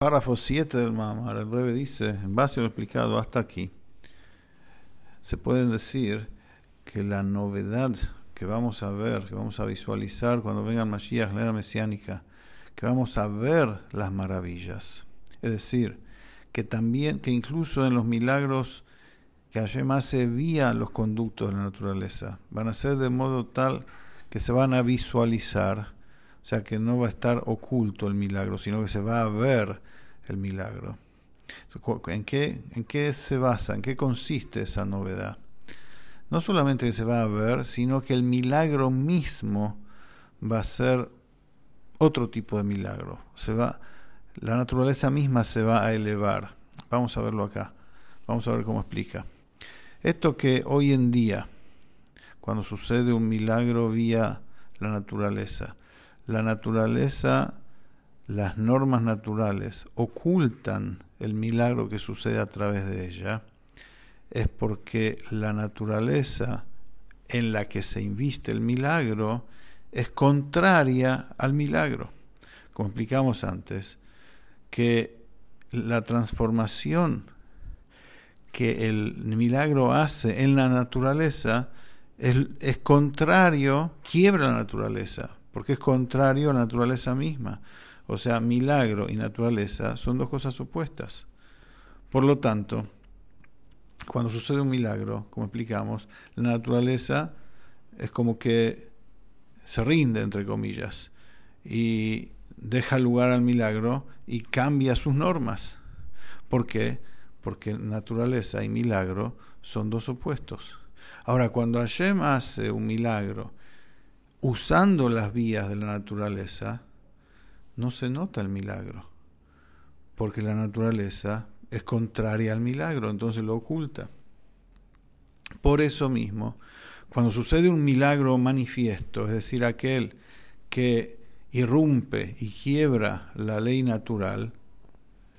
Párrafo 7 del Mamar, el breve dice, en base a lo explicado hasta aquí, se puede decir que la novedad que vamos a ver, que vamos a visualizar cuando venga el Mashiach, la era mesiánica, que vamos a ver las maravillas. Es decir, que también, que incluso en los milagros que Hashem hace vía los conductos de la naturaleza, van a ser de modo tal que se van a visualizar, o sea que no va a estar oculto el milagro, sino que se va a ver el milagro. ¿En qué, ¿En qué se basa? ¿En qué consiste esa novedad? No solamente que se va a ver, sino que el milagro mismo va a ser otro tipo de milagro. Se va, la naturaleza misma se va a elevar. Vamos a verlo acá. Vamos a ver cómo explica. Esto que hoy en día, cuando sucede un milagro vía la naturaleza, la naturaleza, las normas naturales ocultan el milagro que sucede a través de ella, es porque la naturaleza en la que se inviste el milagro es contraria al milagro. Como explicamos antes, que la transformación que el milagro hace en la naturaleza es, contrario, quiebra la naturaleza, porque es contrario a la naturaleza misma. O sea, milagro y naturaleza son dos cosas opuestas. Por lo tanto, cuando sucede un milagro, como explicamos, la naturaleza es como que se rinde, entre comillas, y deja lugar al milagro y cambia sus normas. ¿Por qué? Porque naturaleza y milagro son dos opuestos. Ahora, cuando Hashem hace un milagro usando las vías de la naturaleza, no se nota el milagro, porque la naturaleza es contraria al milagro, entonces lo oculta. Por eso mismo, cuando sucede un milagro manifiesto, es decir, aquel que irrumpe y quiebra la ley natural,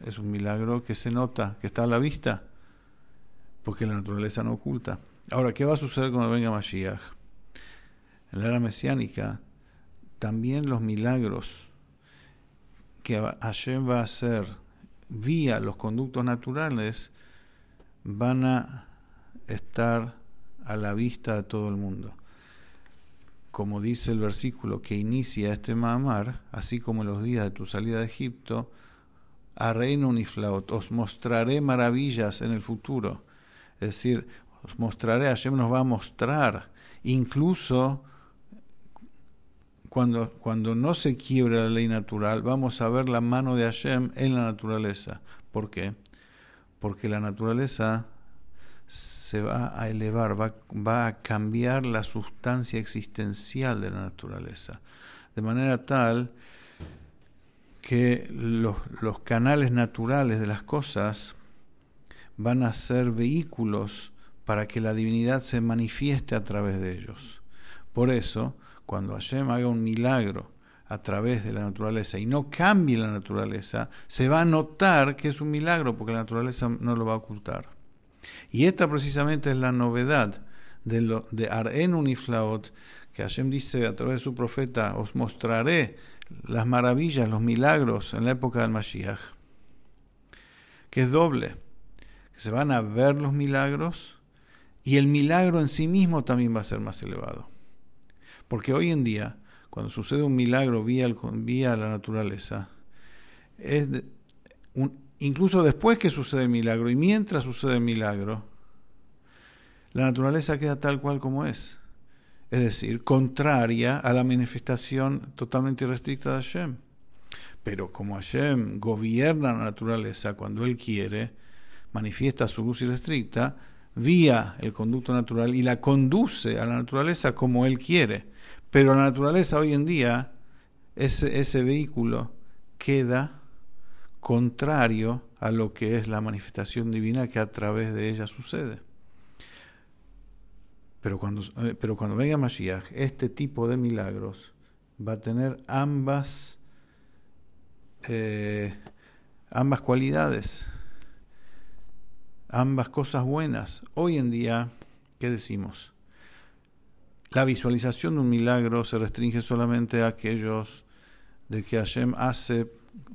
es un milagro que se nota, que está a la vista, porque la naturaleza no oculta. Ahora, ¿qué va a suceder cuando venga Mashiach? En la era mesiánica, también los milagros que Hashem va a hacer vía los conductos naturales van a estar a la vista de todo el mundo. Como dice el versículo que inicia este Mahamar, así como en los días de tu salida de Egipto, os mostraré maravillas en el futuro. Es decir, os mostraré, Hashem nos va a mostrar, incluso cuando, cuando no se quiebra la ley natural, vamos a ver la mano de Hashem en la naturaleza. ¿Por qué? Porque la naturaleza se va a elevar, va, va, a cambiar la sustancia existencial de la naturaleza, de manera tal que los, los canales naturales de las cosas van a ser vehículos para que la divinidad se manifieste a través de ellos. Por eso, cuando Hashem haga un milagro a través de la naturaleza y no cambie la naturaleza, se va a notar que es un milagro porque la naturaleza no lo va a ocultar. Y esta precisamente es la novedad de, lo, de Ar'en que Hashem dice a través de su profeta, os mostraré las maravillas, los milagros en la época del Mashiach, que es doble, que se van a ver los milagros y el milagro en sí mismo también va a ser más elevado. Porque hoy en día, cuando sucede un milagro vía, vía la naturaleza, es incluso después que sucede el milagro y mientras sucede el milagro, la naturaleza queda tal cual como es. Es decir, contraria a la manifestación totalmente irrestricta de Hashem. Pero como Hashem gobierna la naturaleza cuando Él quiere, manifiesta su luz irrestricta, vía el conducto natural y la conduce a la naturaleza como Él quiere. Pero la naturaleza hoy en día, ese, ese vehículo queda contrario a lo que es la manifestación divina que a través de ella sucede. Pero cuando, eh, pero cuando venga Mashiach, este tipo de milagros va a tener ambas, eh, ambas cualidades, ambas cosas buenas. Hoy en día, ¿qué decimos? La visualización de un milagro se restringe solamente a aquellos de que Hashem hace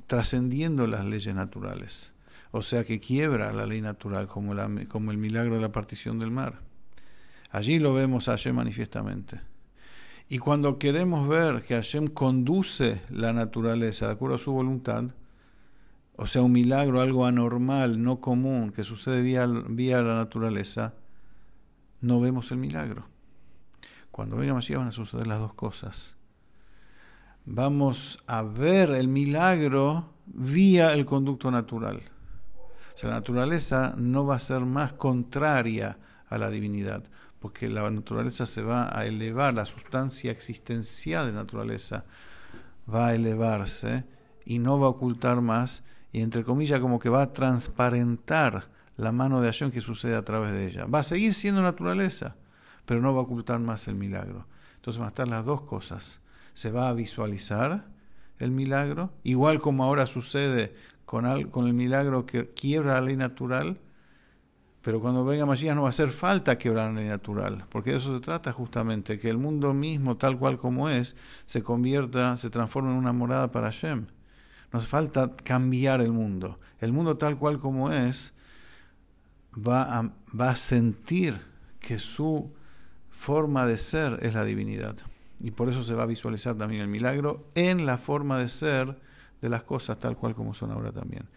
trascendiendo las leyes naturales. O sea que quiebra la ley natural, como, el milagro de la partición del mar. Allí lo vemos Hashem manifiestamente. Y cuando queremos ver que Hashem conduce la naturaleza de acuerdo a su voluntad, o sea, un milagro, algo anormal, no común, que sucede vía la naturaleza, no vemos el milagro. Cuando venga Mashiach van a suceder las dos cosas. Vamos a ver el milagro vía el conducto natural. O sea, la naturaleza no va a ser más contraria a la divinidad, porque la naturaleza se va a elevar, la sustancia existencial de naturaleza va a elevarse y no va a ocultar más, y entre comillas como que va a transparentar la mano de acción que sucede a través de ella. Va a seguir siendo naturaleza, pero no va a ocultar más el milagro. Entonces van a estar las dos cosas. Se va a visualizar el milagro, igual como ahora sucede con, el milagro que quiebra la ley natural, pero cuando venga Mashiach no va a hacer falta quebrar la ley natural, porque de eso se trata justamente, que el mundo mismo, tal cual como es, se convierta, se transforme en una morada para Hashem. No hace falta cambiar el mundo. El mundo tal cual como es va a, va a sentir que su forma de ser es la divinidad. Y por eso se va a visualizar también el milagro en la forma de ser de las cosas tal cual como son ahora también.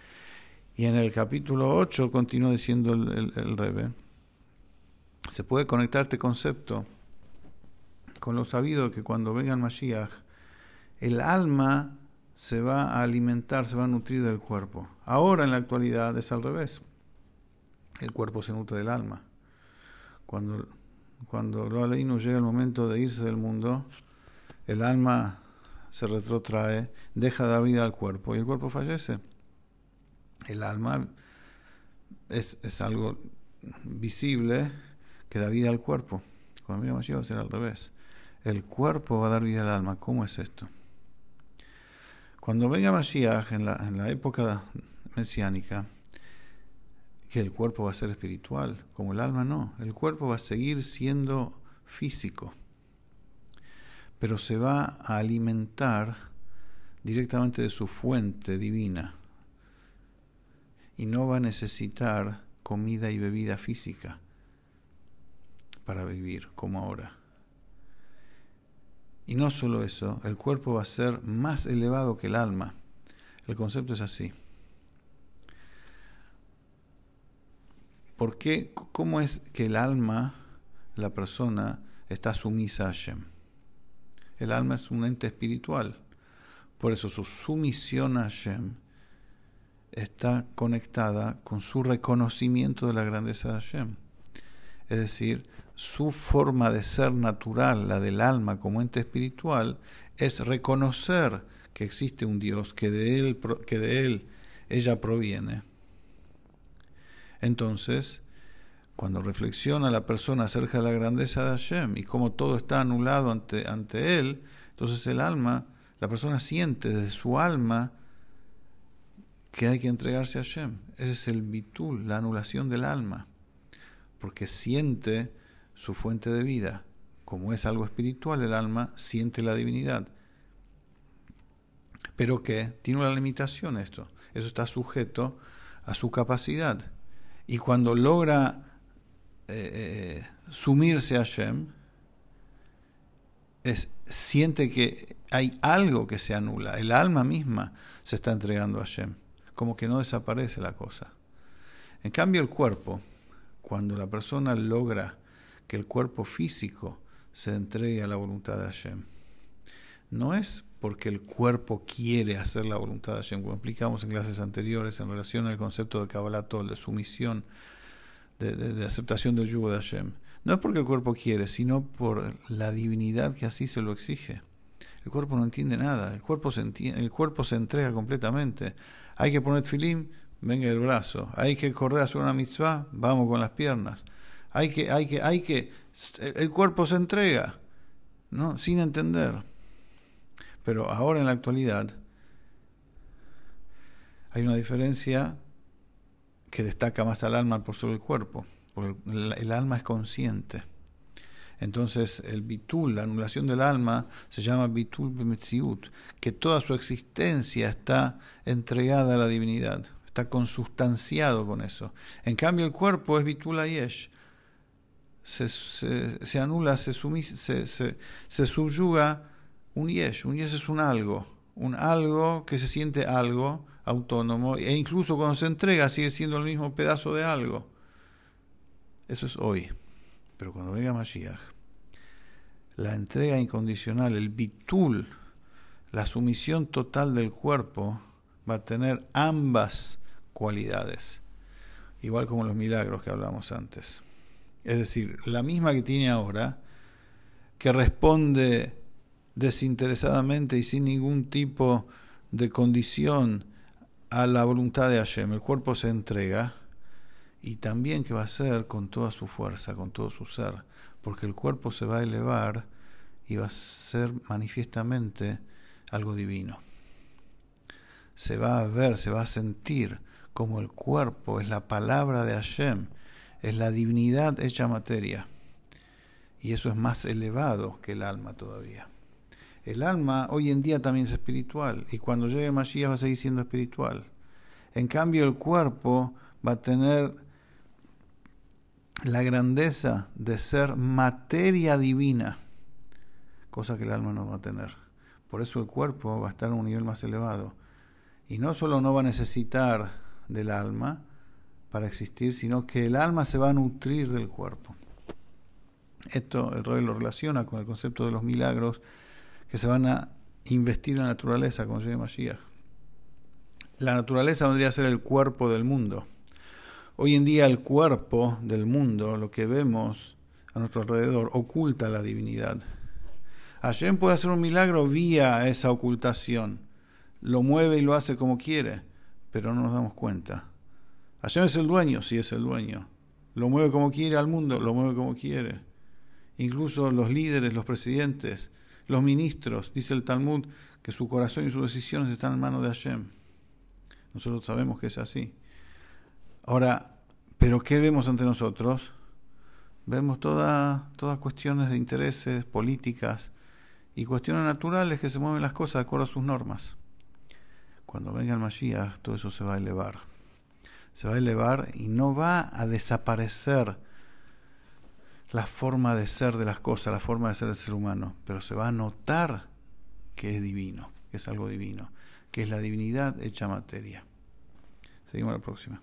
Y en el capítulo 8 continúa diciendo el, el, Rebe, se puede conectar este concepto con lo sabido que cuando venga el Mashiach, el alma se va a alimentar, se va a nutrir del cuerpo. Ahora en la actualidad es al revés. El cuerpo se nutre del alma. Cuando, cuando lo no llega el momento de irse del mundo, el alma se retrotrae, deja de dar vida al cuerpo y el cuerpo fallece. El alma es, es algo visible que da vida al cuerpo. Cuando mira va a ser al revés. El cuerpo va a dar vida al alma. ¿Cómo es esto? Cuando venga Mashiach en la, en la época mesiánica, que el cuerpo va a ser espiritual, como el alma no. El cuerpo va a seguir siendo físico pero se va a alimentar directamente de su fuente divina y no va a necesitar comida y bebida física para vivir como ahora. Y no solo eso, el cuerpo va a ser más elevado que el alma. El concepto es así. ¿Por qué? ¿Cómo es que el alma, la persona, está sumisa a Hashem? El alma es un ente espiritual. Por eso su sumisión a Hashem está conectada con su reconocimiento de la grandeza de Hashem. Es decir, su forma de ser natural, la del alma como ente espiritual, es reconocer que existe un Dios, que de él, que de él ella proviene. Entonces, cuando reflexiona la persona acerca de la grandeza de Hashem y cómo todo está anulado ante, ante él, entonces el alma, la persona siente desde su alma que hay que entregarse a Hashem. Ese es el bitul, la anulación del alma, porque siente su fuente de vida. Como es algo espiritual, el alma siente la divinidad. Pero que tiene una limitación esto. Eso está sujeto a su capacidad. Y cuando logra eh, sumirse a Hashem, es, siente que hay algo que se anula, el alma misma se está entregando a Hashem, como que no desaparece la cosa. En cambio el cuerpo, cuando la persona logra que el cuerpo físico se entregue a la voluntad de Hashem, no es porque el cuerpo quiere hacer la voluntad de Hashem, como explicamos en clases anteriores en relación al concepto de Kabbalah de sumisión de, aceptación del yugo de Hashem. No es porque el cuerpo quiere, sino por la divinidad que así se lo exige. El cuerpo no entiende nada, el cuerpo se, el cuerpo se entrega completamente. Hay que poner filim, venga el brazo. Hay que correr a hacer una mitzvah, vamos con las piernas. Hay que, hay que, hay que, el cuerpo se entrega, ¿no? Sin entender. Pero ahora en la actualidad hay una diferencia que destaca más al alma por sobre el cuerpo, el, alma es consciente. Entonces el bitul, la anulación del alma, se llama bitul b'metziut, que toda su existencia está entregada a la divinidad, está consustanciado con eso. En cambio el cuerpo es bitul ayesh, se, se, anula, se, se, se, subyuga un yesh, un yesh es un algo, un algo que se siente algo autónomo, e incluso cuando se entrega sigue siendo el mismo pedazo de algo. Eso es hoy. Pero cuando venga Mashiach, la entrega incondicional, el bitul, la sumisión total del cuerpo, va a tener ambas cualidades, igual como los milagros que hablamos antes. Es decir, la misma que tiene ahora, que responde desinteresadamente y sin ningún tipo de condición a la voluntad de Hashem. El cuerpo se entrega y también que va a ser con toda su fuerza, con todo su ser, porque el cuerpo se va a elevar y va a ser manifiestamente algo divino. Se va a ver, se va a sentir como el cuerpo es la palabra de Hashem, es la divinidad hecha materia. Y eso es más elevado que el alma todavía. El alma hoy en día también es espiritual y cuando llegue Mashiach va a seguir siendo espiritual. En cambio el cuerpo va a tener la grandeza de ser materia divina, cosa que el alma no va a tener. Por eso el cuerpo va a estar en un nivel más elevado. Y no solo no va a necesitar del alma para existir, sino que el alma se va a nutrir del cuerpo. Esto el rey lo relaciona con el concepto de los milagros que se van a investir en la naturaleza, como se llama Mashiach. La naturaleza vendría a ser el cuerpo del mundo. Hoy en día el cuerpo del mundo, lo que vemos a nuestro alrededor, oculta la divinidad. Hashem puede hacer un milagro vía esa ocultación. Lo mueve y lo hace como quiere, pero no nos damos cuenta. Hashem es el dueño, sí es el dueño. Lo mueve como quiere al mundo, lo mueve como quiere. Incluso los líderes, los presidentes, los ministros, dice el Talmud, que su corazón y sus decisiones están en manos de Hashem. Nosotros sabemos que es así. Ahora, ¿pero qué vemos ante nosotros? Vemos todas todas cuestiones de intereses, políticas y cuestiones naturales que se mueven las cosas de acuerdo a sus normas. Cuando venga el Mashiach, todo eso se va a elevar. Se va a elevar y no va a desaparecer la forma de ser de las cosas, la forma de ser del ser humano, pero se va a notar que es divino, que es algo divino, que es la divinidad hecha materia. Seguimos la próxima.